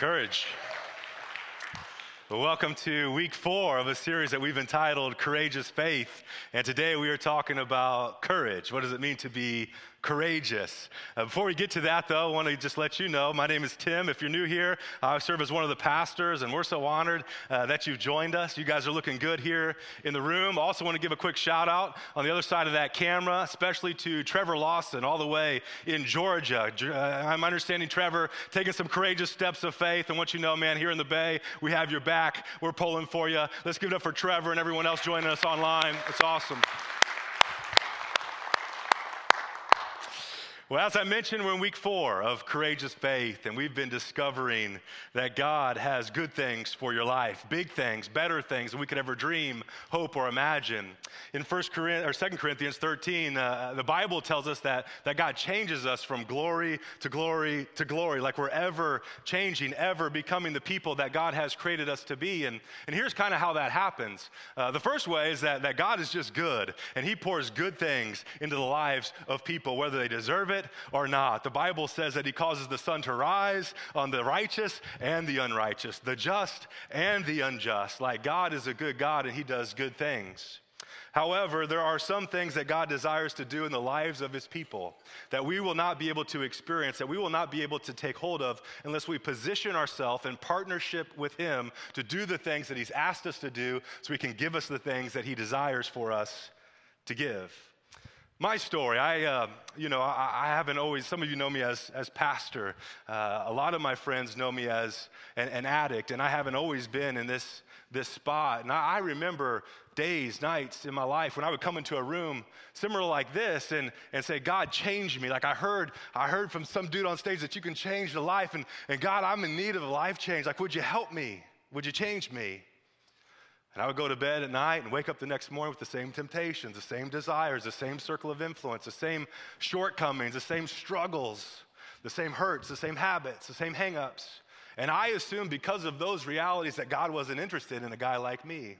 Courage. Well, welcome to week four of a series that we've entitled Courageous Faith. And today we are talking about courage. What does it mean to be courageous. Uh, before we get to that, though, I want to just let you know my name is Tim. If you're new here, I serve as one of the pastors, and we're so honored uh, that you've joined us. You guys are looking good here in the room. I also want to give a quick shout out on the other side of that camera, especially to Trevor Lawson, all the way in Georgia. Uh, I'm understanding Trevor taking some courageous steps of faith. And what you know, man, here in the Bay, we have your back. We're pulling for you. Let's give it up for Trevor and everyone else joining us online. It's awesome. Well, as I mentioned, we're in week four of Courageous Faith, and we've been discovering that God has good things for your life, big things, better things than we could ever dream, hope, or imagine. In 1 Corinthians, or 2 Corinthians 13, uh, the Bible tells us that, that God changes us from glory to glory to glory, like we're ever changing, ever becoming the people that God has created us to be. And, and here's kind of how that happens. Uh, the first way is that, that God is just good, and He pours good things into the lives of people, whether they deserve it it or not. The Bible says that He causes the sun to rise on the righteous and the unrighteous, the just and the unjust. Like God is a good God and He does good things. However, there are some things that God desires to do in the lives of his people that we will not be able to experience, that we will not be able to take hold of unless we position ourselves in partnership with him to do the things that he's asked us to do so he can give us the things that he desires for us to give. My story, I, uh, you know, I, I, haven't always, some of you know me as, as pastor. Uh, a lot of my friends know me as an, an, addict, and I haven't always been in this, this spot. And I, I, remember days, nights in my life when I would come into a room similar like this and, and say, God, change me. Like I heard, I heard from some dude on stage that you can change the life, and, and God, I'm in need of a life change. Like, would you help me? Would you change me? And I would go to bed at night and wake up the next morning with the same temptations, the same desires, the same circle of influence, the same shortcomings, the same struggles, the same hurts, the same habits, the same hangups. And I assumed because of those realities that God wasn't interested in a guy like me.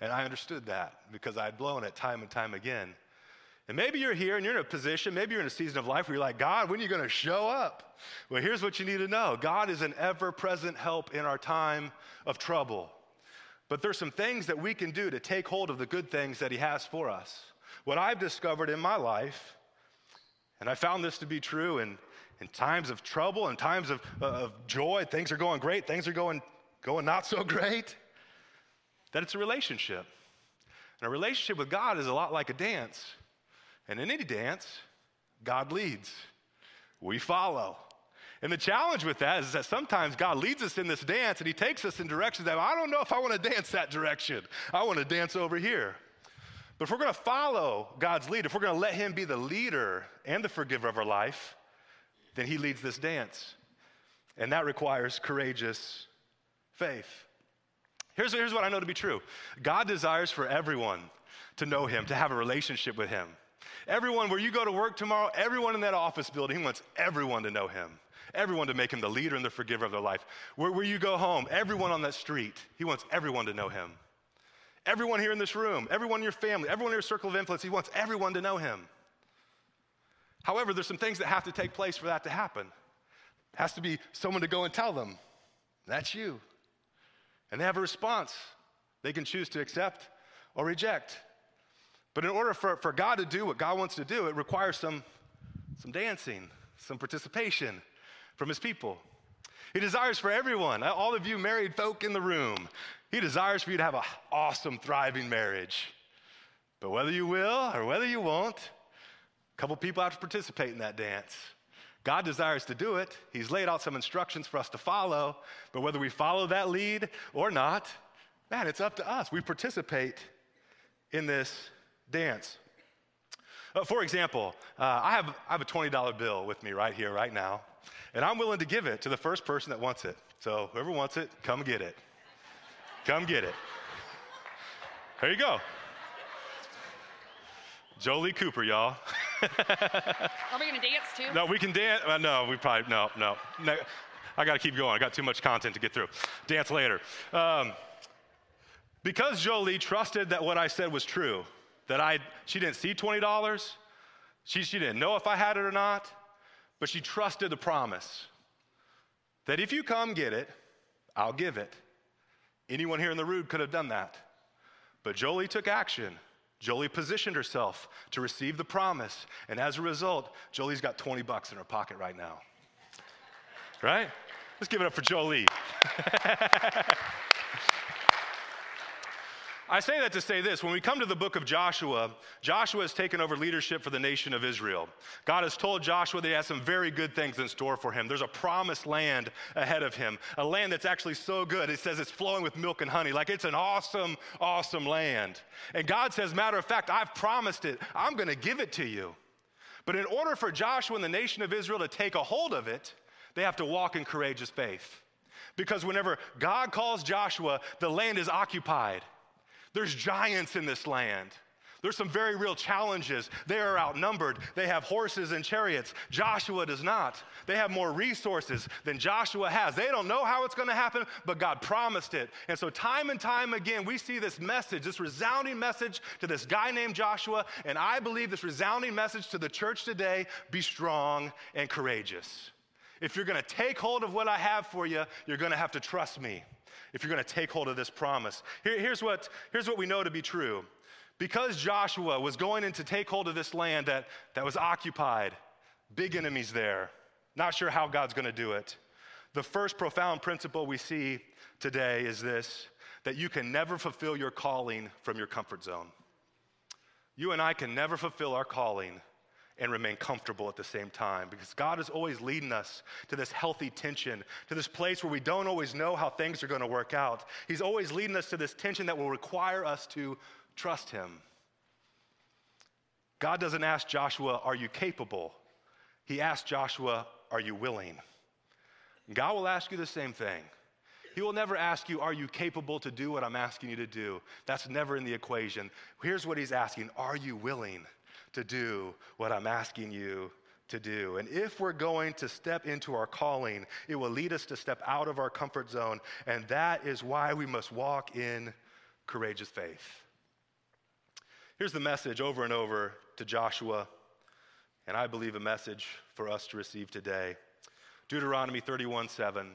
And I understood that because I had blown it time and time again. And maybe you're here and you're in a position, maybe you're in a season of life where you're like, God, when are you going to show up? Well, here's what you need to know God is an ever present help in our time of trouble. But there's some things that we can do to take hold of the good things that He has for us. What I've discovered in my life, and I found this to be true in, in times of trouble and times of, uh, of joy, things are going great, things are going, going not so great, that it's a relationship. And a relationship with God is a lot like a dance. And in any dance, God leads, we follow. And the challenge with that is that sometimes God leads us in this dance and He takes us in directions that I don't know if I want to dance that direction. I want to dance over here. But if we're going to follow God's lead, if we're going to let Him be the leader and the forgiver of our life, then He leads this dance. And that requires courageous faith. Here's, here's what I know to be true God desires for everyone to know Him, to have a relationship with Him. Everyone, where you go to work tomorrow, everyone in that office building, He wants everyone to know Him everyone to make him the leader and the forgiver of their life. Where, where you go home, everyone on that street, he wants everyone to know him. Everyone here in this room, everyone in your family, everyone in your circle of influence, he wants everyone to know him. However, there's some things that have to take place for that to happen. It has to be someone to go and tell them, that's you. And they have a response. They can choose to accept or reject. But in order for, for God to do what God wants to do, it requires some, some dancing, some participation, from his people. He desires for everyone, all of you married folk in the room, he desires for you to have an awesome, thriving marriage. But whether you will or whether you won't, a couple people have to participate in that dance. God desires to do it. He's laid out some instructions for us to follow, but whether we follow that lead or not, man, it's up to us. We participate in this dance. Uh, for example, uh, I, have, I have a $20 bill with me right here, right now. And I'm willing to give it to the first person that wants it. So whoever wants it, come get it. Come get it. There you go. Jolie Cooper, y'all. Are we gonna dance too? No, we can dance. Uh, no, we probably no, no. no I got to keep going. I got too much content to get through. Dance later. Um, because Jolie trusted that what I said was true, that I she didn't see twenty dollars, she she didn't know if I had it or not. But she trusted the promise that if you come get it, I'll give it. Anyone here in the room could have done that. But Jolie took action. Jolie positioned herself to receive the promise. And as a result, Jolie's got 20 bucks in her pocket right now. Right? Let's give it up for Jolie. I say that to say this when we come to the book of Joshua, Joshua has taken over leadership for the nation of Israel. God has told Joshua that he has some very good things in store for him. There's a promised land ahead of him, a land that's actually so good. It says it's flowing with milk and honey. Like it's an awesome, awesome land. And God says, matter of fact, I've promised it. I'm going to give it to you. But in order for Joshua and the nation of Israel to take a hold of it, they have to walk in courageous faith. Because whenever God calls Joshua, the land is occupied. There's giants in this land. There's some very real challenges. They are outnumbered. They have horses and chariots. Joshua does not. They have more resources than Joshua has. They don't know how it's going to happen, but God promised it. And so, time and time again, we see this message, this resounding message to this guy named Joshua. And I believe this resounding message to the church today be strong and courageous. If you're going to take hold of what I have for you, you're going to have to trust me if you're going to take hold of this promise. Here, here's, what, here's what we know to be true. Because Joshua was going in to take hold of this land that, that was occupied, big enemies there, not sure how God's going to do it. The first profound principle we see today is this that you can never fulfill your calling from your comfort zone. You and I can never fulfill our calling and remain comfortable at the same time because God is always leading us to this healthy tension, to this place where we don't always know how things are going to work out. He's always leading us to this tension that will require us to trust Him. God doesn't ask Joshua, Are you capable? He asks Joshua, Are you willing? God will ask you the same thing. He will never ask you, Are you capable to do what I'm asking you to do? That's never in the equation. Here's what He's asking Are you willing? To do what I'm asking you to do. And if we're going to step into our calling, it will lead us to step out of our comfort zone. And that is why we must walk in courageous faith. Here's the message over and over to Joshua, and I believe a message for us to receive today. Deuteronomy 31 7.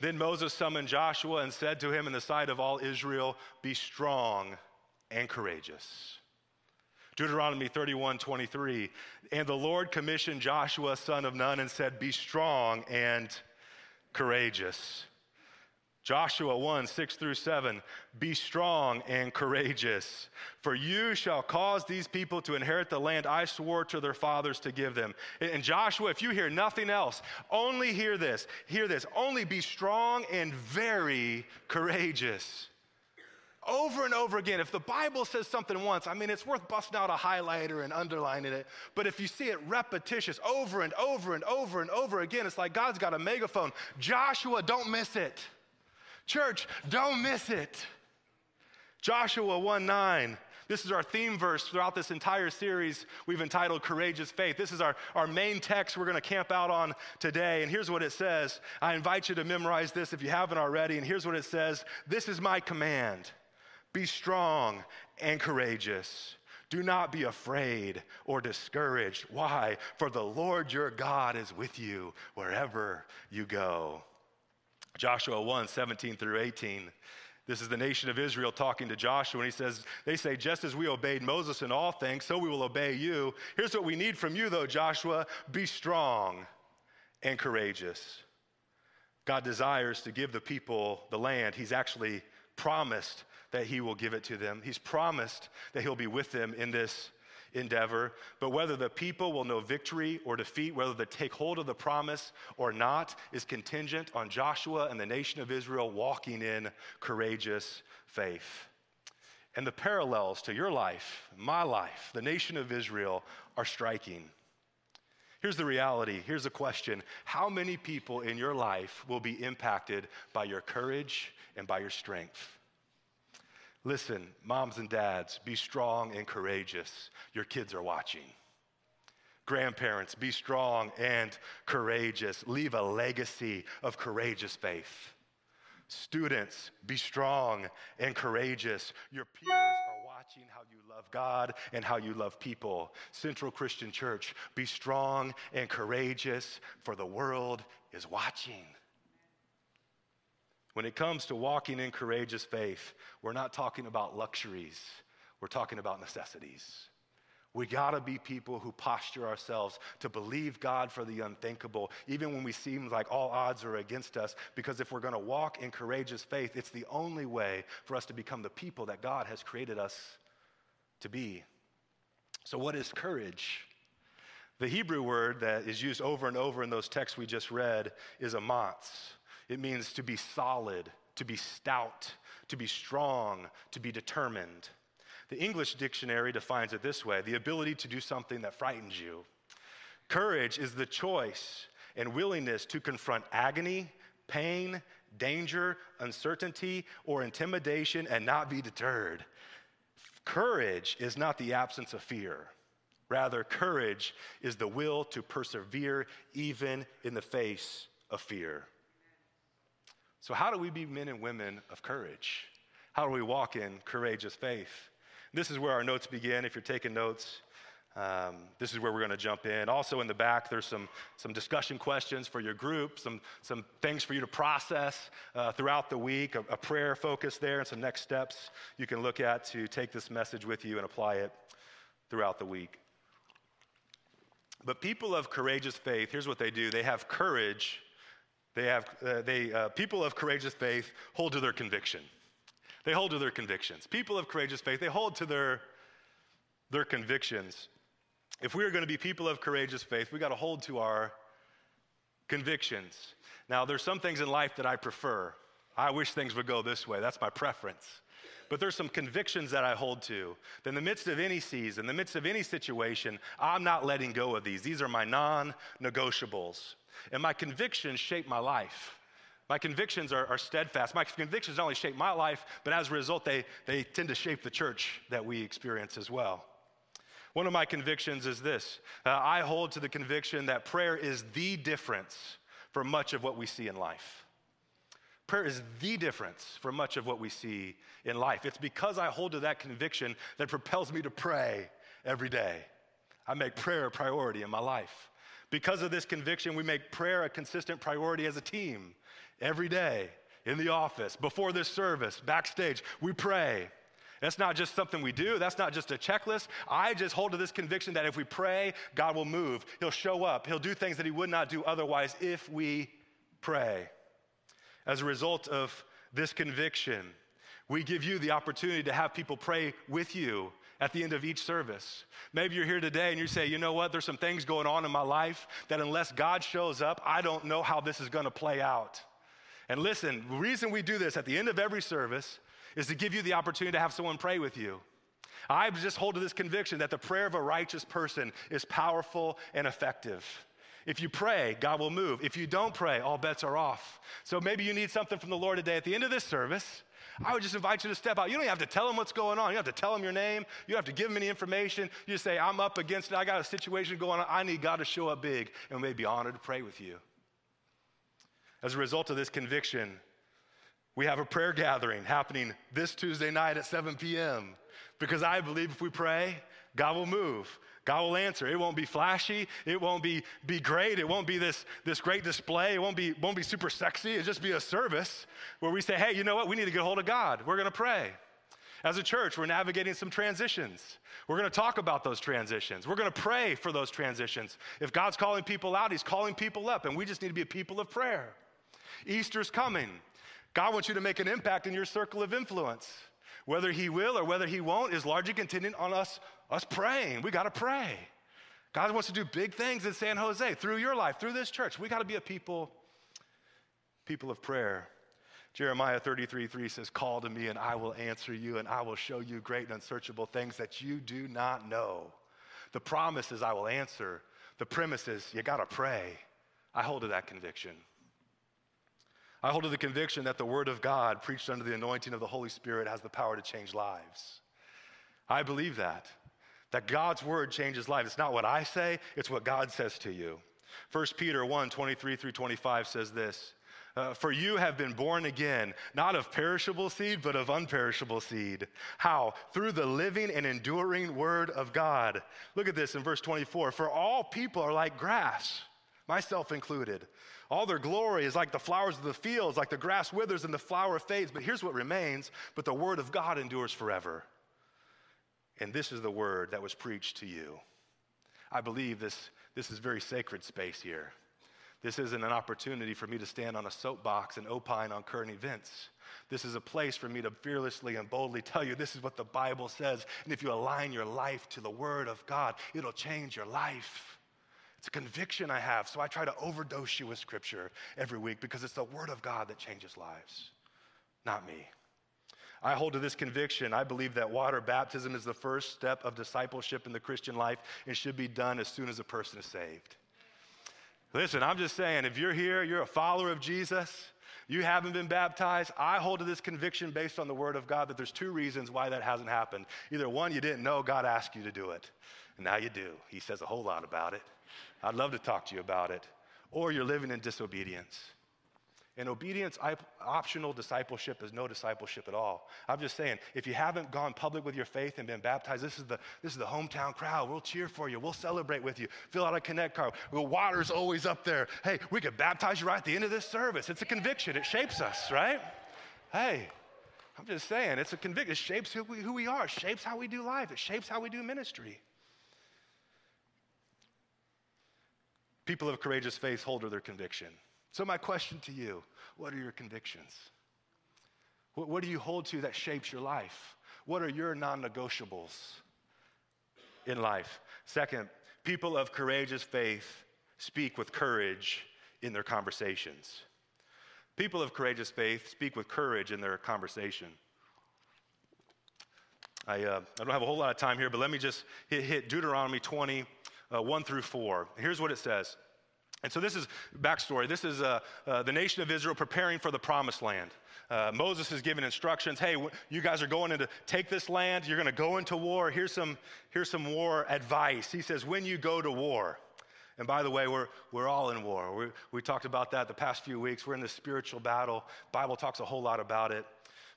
Then Moses summoned Joshua and said to him in the sight of all Israel, Be strong and courageous. Deuteronomy 31 23. And the Lord commissioned Joshua, son of Nun, and said, Be strong and courageous. Joshua 1 6 through 7. Be strong and courageous, for you shall cause these people to inherit the land I swore to their fathers to give them. And Joshua, if you hear nothing else, only hear this. Hear this. Only be strong and very courageous over and over again. If the Bible says something once, I mean, it's worth busting out a highlighter and underlining it. But if you see it repetitious over and over and over and over again, it's like God's got a megaphone. Joshua, don't miss it. Church, don't miss it. Joshua 1 9. This is our theme verse throughout this entire series we've entitled Courageous Faith. This is our, our main text we're going to camp out on today. And here's what it says. I invite you to memorize this if you haven't already. And here's what it says This is my command be strong and courageous. Do not be afraid or discouraged. Why? For the Lord your God is with you wherever you go. Joshua 1 17 through 18. This is the nation of Israel talking to Joshua, and he says, They say, just as we obeyed Moses in all things, so we will obey you. Here's what we need from you, though, Joshua be strong and courageous. God desires to give the people the land. He's actually promised that he will give it to them. He's promised that he'll be with them in this endeavor. But whether the people will know victory or defeat, whether they take hold of the promise or not, is contingent on Joshua and the nation of Israel walking in courageous faith. And the parallels to your life, my life, the nation of Israel are striking. Here's the reality. Here's the question How many people in your life will be impacted by your courage and by your strength? Listen, moms and dads, be strong and courageous. Your kids are watching. Grandparents, be strong and courageous. Leave a legacy of courageous faith. Students, be strong and courageous. Your peers are watching how you love God and how you love people. Central Christian Church, be strong and courageous, for the world is watching. When it comes to walking in courageous faith, we're not talking about luxuries, we're talking about necessities. We gotta be people who posture ourselves to believe God for the unthinkable, even when we seem like all odds are against us. Because if we're gonna walk in courageous faith, it's the only way for us to become the people that God has created us to be. So, what is courage? The Hebrew word that is used over and over in those texts we just read is amatz. It means to be solid, to be stout, to be strong, to be determined. The English dictionary defines it this way the ability to do something that frightens you. Courage is the choice and willingness to confront agony, pain, danger, uncertainty, or intimidation and not be deterred. Courage is not the absence of fear. Rather, courage is the will to persevere even in the face of fear. So, how do we be men and women of courage? How do we walk in courageous faith? This is where our notes begin. If you're taking notes, um, this is where we're going to jump in. Also, in the back, there's some, some discussion questions for your group, some, some things for you to process uh, throughout the week, a, a prayer focus there, and some next steps you can look at to take this message with you and apply it throughout the week. But people of courageous faith, here's what they do they have courage they have, uh, they, uh, people of courageous faith hold to their conviction. They hold to their convictions. People of courageous faith, they hold to their, their convictions. If we are going to be people of courageous faith, we got to hold to our convictions. Now, there's some things in life that I prefer. I wish things would go this way. That's my preference. But there's some convictions that I hold to. That in the midst of any season, in the midst of any situation, I'm not letting go of these. These are my non negotiables. And my convictions shape my life. My convictions are, are, steadfast. My convictions not only shape my life, but as a result, they, they tend to shape the church that we experience as well. One of my convictions is this uh, I hold to the conviction that prayer is the difference for much of what we see in life. Prayer is the difference for much of what we see in life. It's because I hold to that conviction that propels me to pray every day. I make prayer a priority in my life. Because of this conviction, we make prayer a consistent priority as a team every day in the office, before this service, backstage. We pray. That's not just something we do. That's not just a checklist. I just hold to this conviction that if we pray, God will move. He'll show up. He'll do things that He would not do otherwise if we pray. As a result of this conviction, we give you the opportunity to have people pray with you at the end of each service. Maybe you're here today and you say, you know what, there's some things going on in my life that unless God shows up, I don't know how this is going to play out. And listen, the reason we do this at the end of every service is to give you the opportunity to have someone pray with you. I just hold to this conviction that the prayer of a righteous person is powerful and effective. If you pray, God will move. If you don't pray, all bets are off. So maybe you need something from the Lord today at the end of this service. I would just invite you to step out. You don't have to tell them what's going on. You don't have to tell them your name. You don't have to give them any information. You just say, I'm up against it. I got a situation going on. I need God to show up big. And we'd be honored to pray with you. As a result of this conviction, we have a prayer gathering happening this Tuesday night at 7 p.m. Because I believe if we pray, God will move. God will answer. It won't be flashy. It won't be, be great. It won't be this, this great display. It won't be, won't be super sexy. It'll just be a service where we say, hey, you know what? We need to get hold of God. We're going to pray. As a church, we're navigating some transitions. We're going to talk about those transitions. We're going to pray for those transitions. If God's calling people out, He's calling people up, and we just need to be a people of prayer. Easter's coming. God wants you to make an impact in your circle of influence. Whether He will or whether He won't is largely contingent on us us praying. We got to pray. God wants to do big things in San Jose through your life, through this church. We got to be a people, people of prayer. Jeremiah 33 3 says, Call to me and I will answer you and I will show you great and unsearchable things that you do not know. The promise is I will answer. The premise is you got to pray. I hold to that conviction. I hold to the conviction that the Word of God, preached under the anointing of the Holy Spirit, has the power to change lives. I believe that that God's word changes lives. It's not what I say, it's what God says to you. 1 Peter 1 23 through 25 says this uh, For you have been born again, not of perishable seed, but of unperishable seed. How? Through the living and enduring word of God. Look at this in verse 24 For all people are like grass myself included. All their glory is like the flowers of the fields, like the grass withers and the flower fades. But here's what remains but the word of God endures forever. And this is the word that was preached to you. I believe this, this is very sacred space here. This isn't an opportunity for me to stand on a soapbox and opine on current events. This is a place for me to fearlessly and boldly tell you this is what the Bible says. And if you align your life to the Word of God, it'll change your life. It's a conviction I have, so I try to overdose you with Scripture every week because it's the Word of God that changes lives, not me. I hold to this conviction. I believe that water baptism is the first step of discipleship in the Christian life and should be done as soon as a person is saved. Listen, I'm just saying, if you're here, you're a follower of Jesus, you haven't been baptized, I hold to this conviction based on the Word of God that there's two reasons why that hasn't happened. Either one, you didn't know God asked you to do it, and now you do. He says a whole lot about it. I'd love to talk to you about it. Or you're living in disobedience. And obedience optional discipleship is no discipleship at all. I'm just saying, if you haven't gone public with your faith and been baptized, this is the, this is the hometown crowd. We'll cheer for you. We'll celebrate with you. Fill out a connect card. The water's always up there. Hey, we could baptize you right at the end of this service. It's a conviction. It shapes us, right? Hey, I'm just saying, it's a conviction. It shapes who we, who we are. It shapes how we do life. It shapes how we do ministry. People of courageous faith hold to their conviction. So, my question to you what are your convictions? What, what do you hold to that shapes your life? What are your non negotiables in life? Second, people of courageous faith speak with courage in their conversations. People of courageous faith speak with courage in their conversation. I, uh, I don't have a whole lot of time here, but let me just hit, hit Deuteronomy 20, uh, 1 through 4. Here's what it says and so this is backstory. This is uh, uh, the nation of Israel preparing for the promised land. Uh, Moses is giving instructions. Hey, you guys are going to take this land. You're going to go into war. Here's some, here's some war advice. He says, when you go to war, and by the way, we're, we're all in war. We, we talked about that the past few weeks. We're in this spiritual battle. Bible talks a whole lot about it.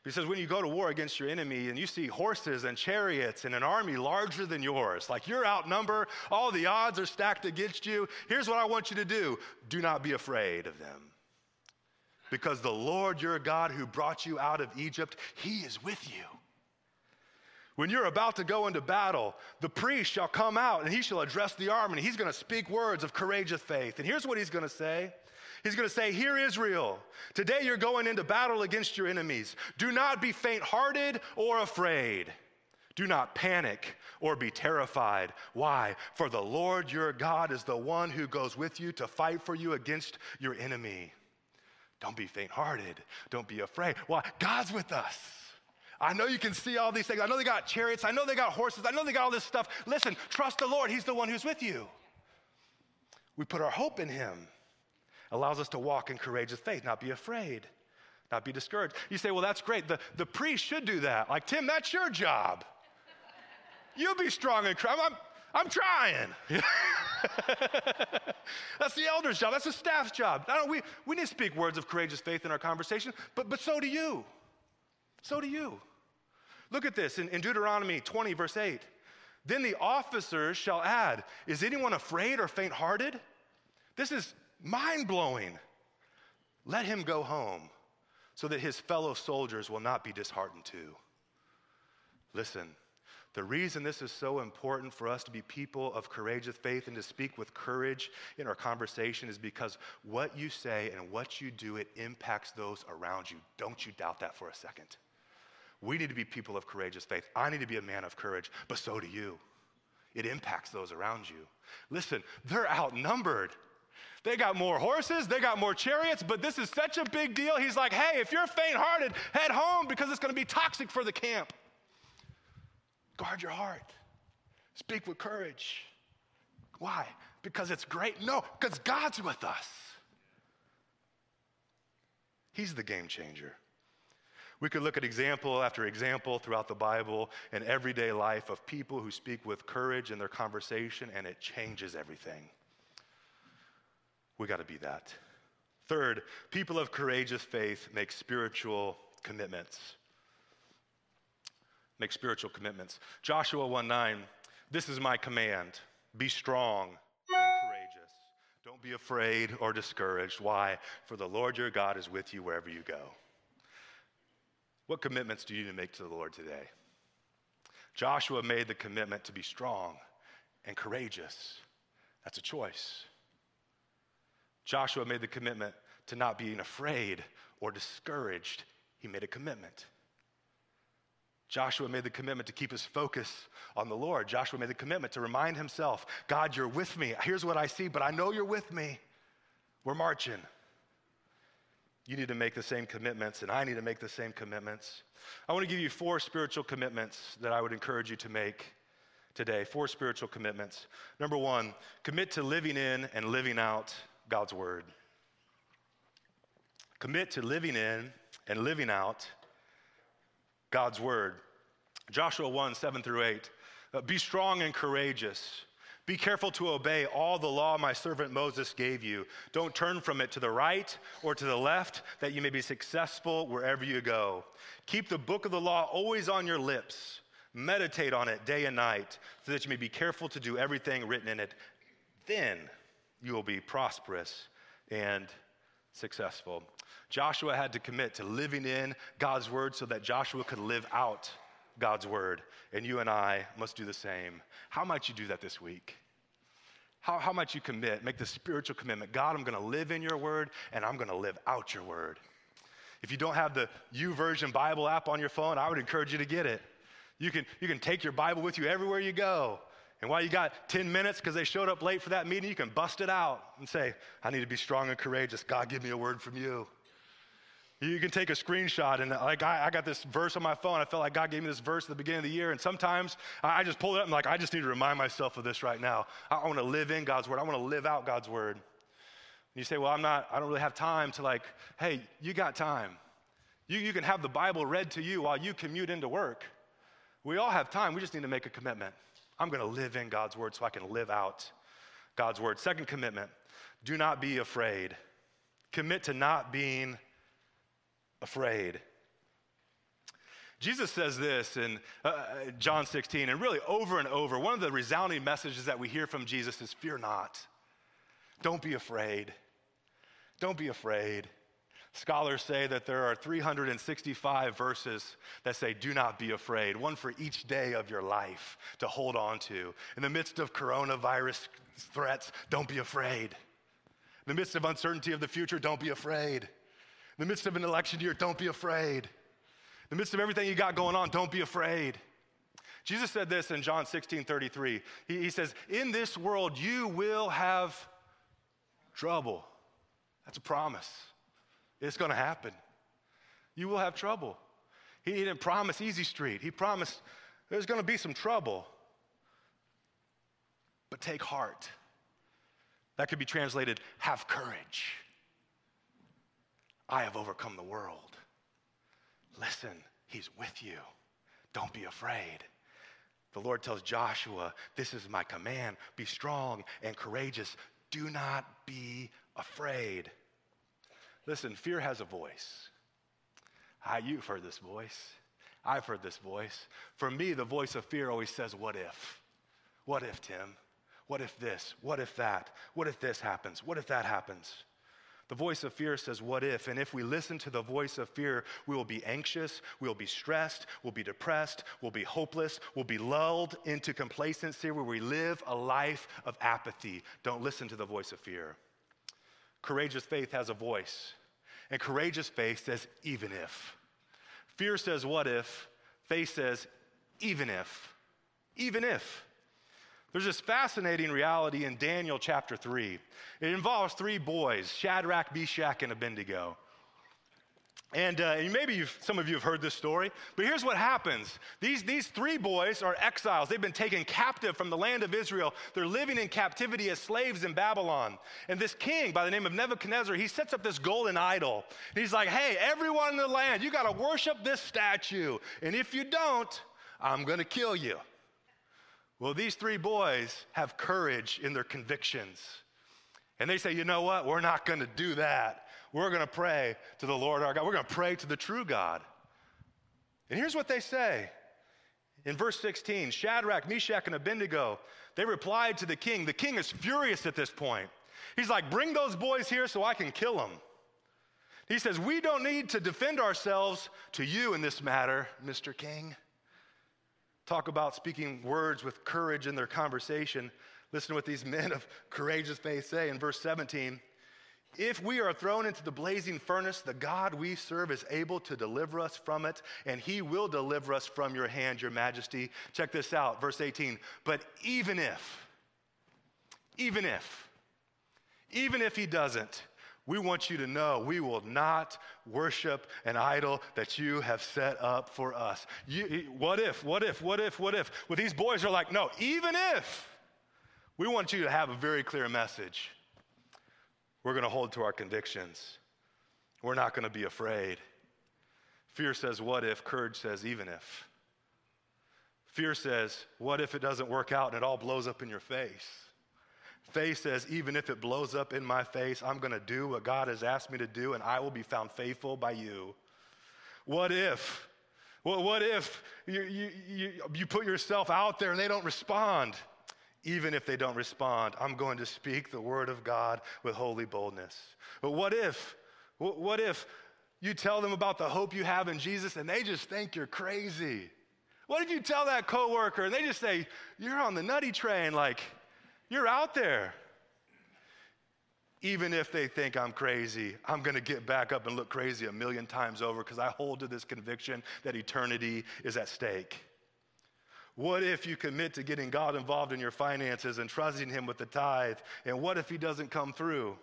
He says, when you go to war against your enemy and you see horses and chariots and an army larger than yours, like you're outnumbered, all the odds are stacked against you, here's what I want you to do do not be afraid of them. Because the Lord your God who brought you out of Egypt, he is with you. When you're about to go into battle, the priest shall come out and he shall address the army and he's going to speak words of courageous faith. And here's what he's going to say He's going to say, Hear, Israel, today you're going into battle against your enemies. Do not be faint hearted or afraid. Do not panic or be terrified. Why? For the Lord your God is the one who goes with you to fight for you against your enemy. Don't be faint hearted. Don't be afraid. Why? God's with us. I know you can see all these things. I know they got chariots. I know they got horses. I know they got all this stuff. Listen, trust the Lord. He's the one who's with you. We put our hope in Him allows us to walk in courageous faith, not be afraid, not be discouraged. You say, well, that's great. The, the priest should do that. Like, Tim, that's your job. You'll be strong and I'm, I'm, I'm trying. that's the elder's job. That's the staff's job. I don't, we, we need to speak words of courageous faith in our conversation, but, but so do you. So do you. Look at this in, in Deuteronomy 20, verse 8. Then the officers shall add, Is anyone afraid or faint hearted? This is Mind blowing. Let him go home so that his fellow soldiers will not be disheartened too. Listen, the reason this is so important for us to be people of courageous faith and to speak with courage in our conversation is because what you say and what you do, it impacts those around you. Don't you doubt that for a second. We need to be people of courageous faith. I need to be a man of courage, but so do you. It impacts those around you. Listen, they're outnumbered. They got more horses, they got more chariots, but this is such a big deal. He's like, hey, if you're faint hearted, head home because it's going to be toxic for the camp. Guard your heart, speak with courage. Why? Because it's great? No, because God's with us. He's the game changer. We could look at example after example throughout the Bible and everyday life of people who speak with courage in their conversation, and it changes everything. We got to be that. Third, people of courageous faith make spiritual commitments. Make spiritual commitments. Joshua 1 9, this is my command be strong and courageous. Don't be afraid or discouraged. Why? For the Lord your God is with you wherever you go. What commitments do you need to make to the Lord today? Joshua made the commitment to be strong and courageous. That's a choice. Joshua made the commitment to not being afraid or discouraged. He made a commitment. Joshua made the commitment to keep his focus on the Lord. Joshua made the commitment to remind himself God, you're with me. Here's what I see, but I know you're with me. We're marching. You need to make the same commitments, and I need to make the same commitments. I want to give you four spiritual commitments that I would encourage you to make today. Four spiritual commitments. Number one, commit to living in and living out God's word. Commit to living in and living out God's word. Joshua 1 7 through 8. Uh, be strong and courageous. Be careful to obey all the law my servant Moses gave you. Don't turn from it to the right or to the left, that you may be successful wherever you go. Keep the book of the law always on your lips. Meditate on it day and night, so that you may be careful to do everything written in it. Then you will be prosperous and successful. Joshua had to commit to living in God's word so that Joshua could live out God's word. And you and I must do the same. How might you do that this week? How, how might you commit, make the spiritual commitment? God, I'm going to live in your word and I'm going to live out your word. If you don't have the YouVersion Bible app on your phone, I would encourage you to get it. You can, you can take your Bible with you everywhere you go. And while you got 10 minutes because they showed up late for that meeting, you can bust it out and say, I need to be strong and courageous. God, give me a word from you. You can take a screenshot and like I, I, got this verse on my phone. I felt like God gave me this verse at the beginning of the year. And sometimes I just pull it up and like, I just need to remind myself of this right now. I, I want to live in God's word. I want to live out God's word. And you say, well, I'm not, I don't really have time to like, hey, you got time. You, you can have the Bible read to you while you commute into work. We all have time. We just need to make a commitment. I'm going to live in God's word so I can live out God's word. Second commitment, do not be afraid. Commit to not being afraid. Jesus says this in uh, John 16, and really over and over, one of the resounding messages that we hear from Jesus is fear not. Don't be afraid. Don't be afraid. Scholars say that there are 365 verses that say, Do not be afraid, one for each day of your life to hold on to. In the midst of coronavirus threats, don't be afraid. In the midst of uncertainty of the future, don't be afraid. In the midst of an election year, don't be afraid. In the midst of everything you got going on, don't be afraid. Jesus said this in John 16 33. He, he says, In this world, you will have trouble. That's a promise. It's going to happen. You will have trouble. He didn't promise easy street, He promised there's going to be some trouble. But take heart. That could be translated have courage. I have overcome the world. Listen, He's with you. Don't be afraid. The Lord tells Joshua, This is my command be strong and courageous. Do not be afraid. Listen, fear has a voice. Ah, you've heard this voice. I've heard this voice. For me, the voice of fear always says, What if? What if, Tim? What if this? What if that? What if this happens? What if that happens? The voice of fear says, What if? And if we listen to the voice of fear, we will be anxious, we'll be stressed, we'll be depressed, we'll be hopeless, we'll be lulled into complacency where we live a life of apathy. Don't listen to the voice of fear. Courageous faith has a voice. And courageous faith says, even if. Fear says, what if? Faith says, even if. Even if. There's this fascinating reality in Daniel chapter 3. It involves three boys Shadrach, Meshach, and Abednego. And uh, maybe some of you have heard this story, but here's what happens. These, these three boys are exiles. They've been taken captive from the land of Israel. They're living in captivity as slaves in Babylon. And this king, by the name of Nebuchadnezzar, he sets up this golden idol. And he's like, hey, everyone in the land, you got to worship this statue. And if you don't, I'm going to kill you. Well, these three boys have courage in their convictions. And they say, you know what? We're not going to do that. We're going to pray to the Lord our God. We're going to pray to the true God. And here's what they say in verse 16 Shadrach, Meshach, and Abednego, they replied to the king. The king is furious at this point. He's like, bring those boys here so I can kill them. He says, We don't need to defend ourselves to you in this matter, Mr. King. Talk about speaking words with courage in their conversation. Listen to what these men of courageous faith say in verse 17. If we are thrown into the blazing furnace, the God we serve is able to deliver us from it, and he will deliver us from your hand, your majesty. Check this out, verse 18. But even if, even if, even if he doesn't, we want you to know we will not worship an idol that you have set up for us. You, what if, what if, what if, what if? Well, these boys are like, no, even if, we want you to have a very clear message. We're going to hold to our convictions. We're not going to be afraid. Fear says, what if? Courage says, even if. Fear says, what if it doesn't work out and it all blows up in your face? Faith says, even if it blows up in my face, I'm going to do what God has asked me to do and I will be found faithful by you. What if? Well, what if you, you, you, you put yourself out there and they don't respond? Even if they don't respond, I'm going to speak the word of God with holy boldness. But what if? What if you tell them about the hope you have in Jesus and they just think you're crazy? What if you tell that coworker and they just say, You're on the nutty train? Like, you're out there. Even if they think I'm crazy, I'm to get back up and look crazy a million times over because I hold to this conviction that eternity is at stake. What if you commit to getting God involved in your finances and trusting Him with the tithe? And what if He doesn't come through?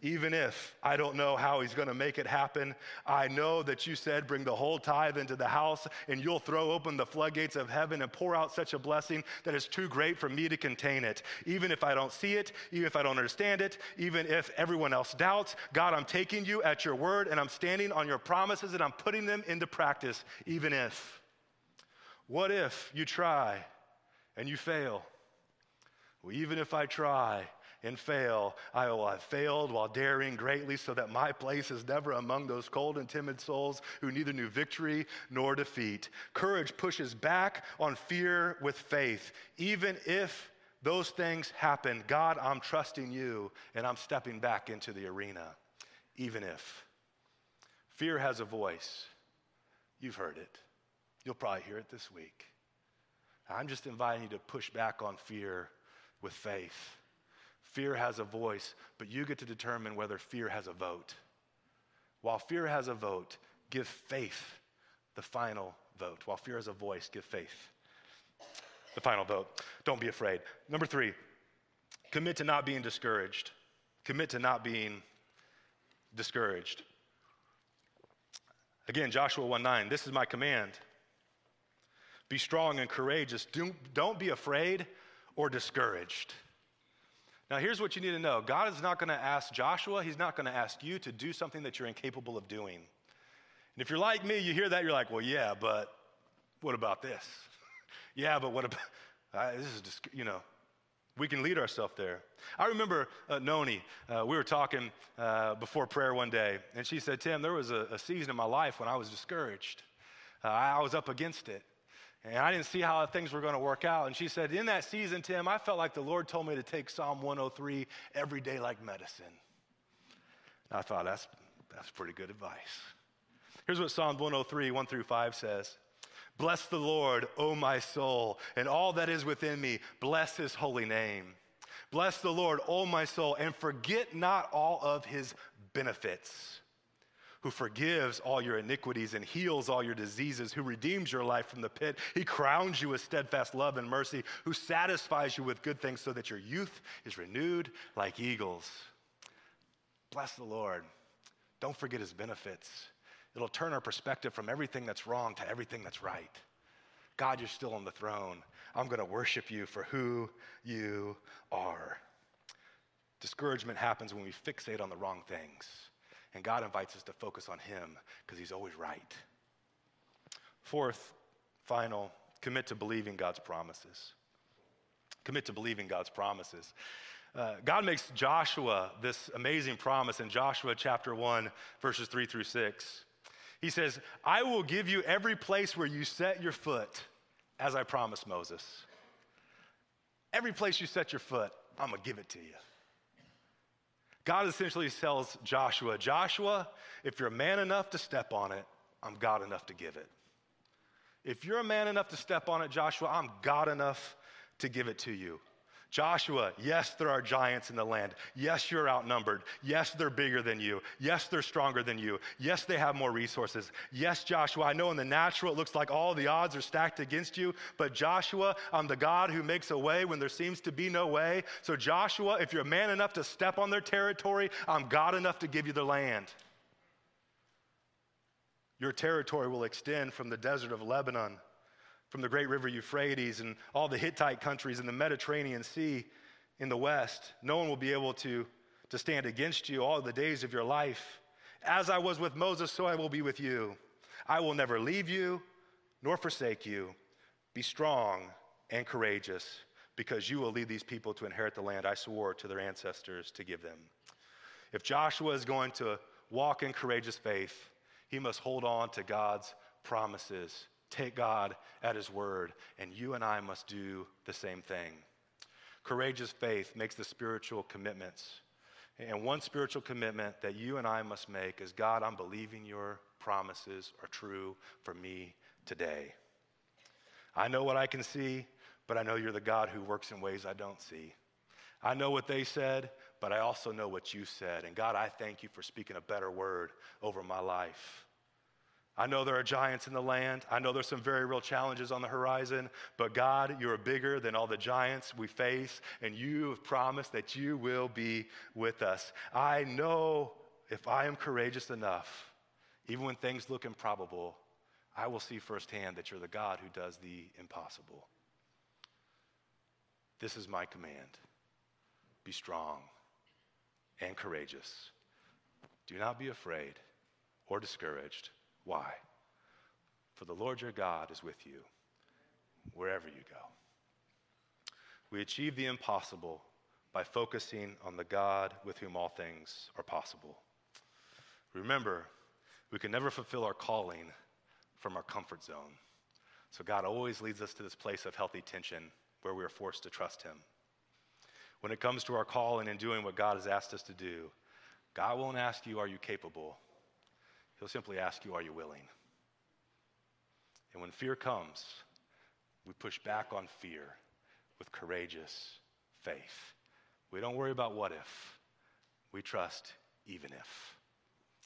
Even if I don't know how he's going to make it happen, I know that you said, bring the whole tithe into the house and you'll throw open the floodgates of heaven and pour out such a blessing that is too great for me to contain it. Even if I don't see it, even if I don't understand it, even if everyone else doubts, God, I'm taking you at your word and I'm standing on your promises and I'm putting them into practice, even if. What if you try and you fail? Well, even if I try, and fail, I will have failed while daring greatly, so that my place is never among those cold and timid souls who neither knew victory nor defeat. Courage pushes back on fear with faith. Even if those things happen, God, I'm trusting you and I'm stepping back into the arena. Even if. Fear has a voice. You've heard it. You'll probably hear it this week. I'm just inviting you to push back on fear with faith. Fear has a voice, but you get to determine whether fear has a vote. While fear has a vote, give faith the final vote. While fear has a voice, give faith the final vote. Don't be afraid. Number three, commit to not being discouraged. Commit to not being discouraged. Again, Joshua 1 9, this is my command. Be strong and courageous. Don't be afraid or discouraged. Now, here's what you need to know God is not going to ask Joshua, He's not going to ask you to do something that you're incapable of doing. And if you're like me, you hear that, you're like, well, yeah, but what about this? yeah, but what about, uh, this is just, you know, we can lead ourselves there. I remember uh, Noni, uh, we were talking uh, before prayer one day, and she said, Tim, there was a, a season in my life when I was discouraged. Uh, I was up against it. And I didn't see how things were going to work out. And she said, In that season, Tim, I felt like the Lord told me to take Psalm 103 every day like medicine. And I thought, that's, that's pretty good advice. Here's what Psalm 103, 1 through 5 says Bless the Lord, O my soul, and all that is within me. Bless his holy name. Bless the Lord, O my soul, and forget not all of his benefits who forgives all your iniquities and heals all your diseases, who redeems your life from the pit. He crowns you with steadfast love and mercy, who satisfies you with good things so that your youth is renewed like eagles. Bless the Lord. Don't forget his benefits. It'll turn our perspective from everything that's wrong to everything that's right. God, you're still on the throne. I'm going to worship you for who you are. Discouragement happens when we fixate on the wrong things. And God invites us to focus on Him because He's always right. Fourth, final, commit to believing God's promises. Commit to believing God's promises. Uh, God makes Joshua this amazing promise in Joshua chapter 1, verses 3 through 6. He says, I will give you every place where you set your foot, as I promised Moses. Every place you set your foot, I'm going to give it to you. God essentially tells Joshua, Joshua, if you're a man enough to step on it, I'm God enough to give it. If you're a man enough to step on it, Joshua, I'm God enough to give it to you. Joshua, yes, there are giants in the land. Yes, you're outnumbered. Yes, they're bigger than you. Yes, they're stronger than you. Yes, they have more resources. Yes, Joshua, I know in the natural it looks like all the odds are stacked against you, but Joshua, I'm the God who makes a way when there seems to be no way. So, Joshua, if you're man enough to step on their territory, I'm God enough to give you the land. Your territory will extend from the desert of Lebanon from the great river Euphrates and all the Hittite countries in the Mediterranean Sea in the west. No one will be able to, to stand against you all the days of your life. As I was with Moses, so I will be with you. I will never leave you nor forsake you. Be strong and courageous, because you will lead these people to inherit the land I swore to their ancestors to give them. If Joshua is going to walk in courageous faith, he must hold on to God's promises take God at His word, and you and I must do the same thing. Courageous faith makes the spiritual commitments. And one spiritual commitment that you and I must make is God, I'm believing your promises are true for me today. I know what I can see, but I know you're the God who works in ways I don't see. I know what they said, but I also know what you said. And God, I thank you for speaking a better word over my life. I know there are giants in the land. I know there's some very real challenges on the horizon, but God, you are bigger than all the giants we face, and you have promised that you will be with us. I know if I am courageous enough, even when things look improbable, I will see firsthand that you're the God who does the impossible. This is my command be strong and courageous. Do not be afraid or discouraged why? For the Lord your God is with you wherever you go. We achieve the impossible by focusing on the God with whom all things are possible. Remember, we can never fulfill our calling from our comfort zone. So God always leads us to this place of healthy tension where we are forced to trust Him. When it comes to our calling and doing what God has asked us to do, God won't ask you, Are you capable? He'll simply ask you, Are you willing? And when fear comes, we push back on fear with courageous faith. We don't worry about what if, we trust even if.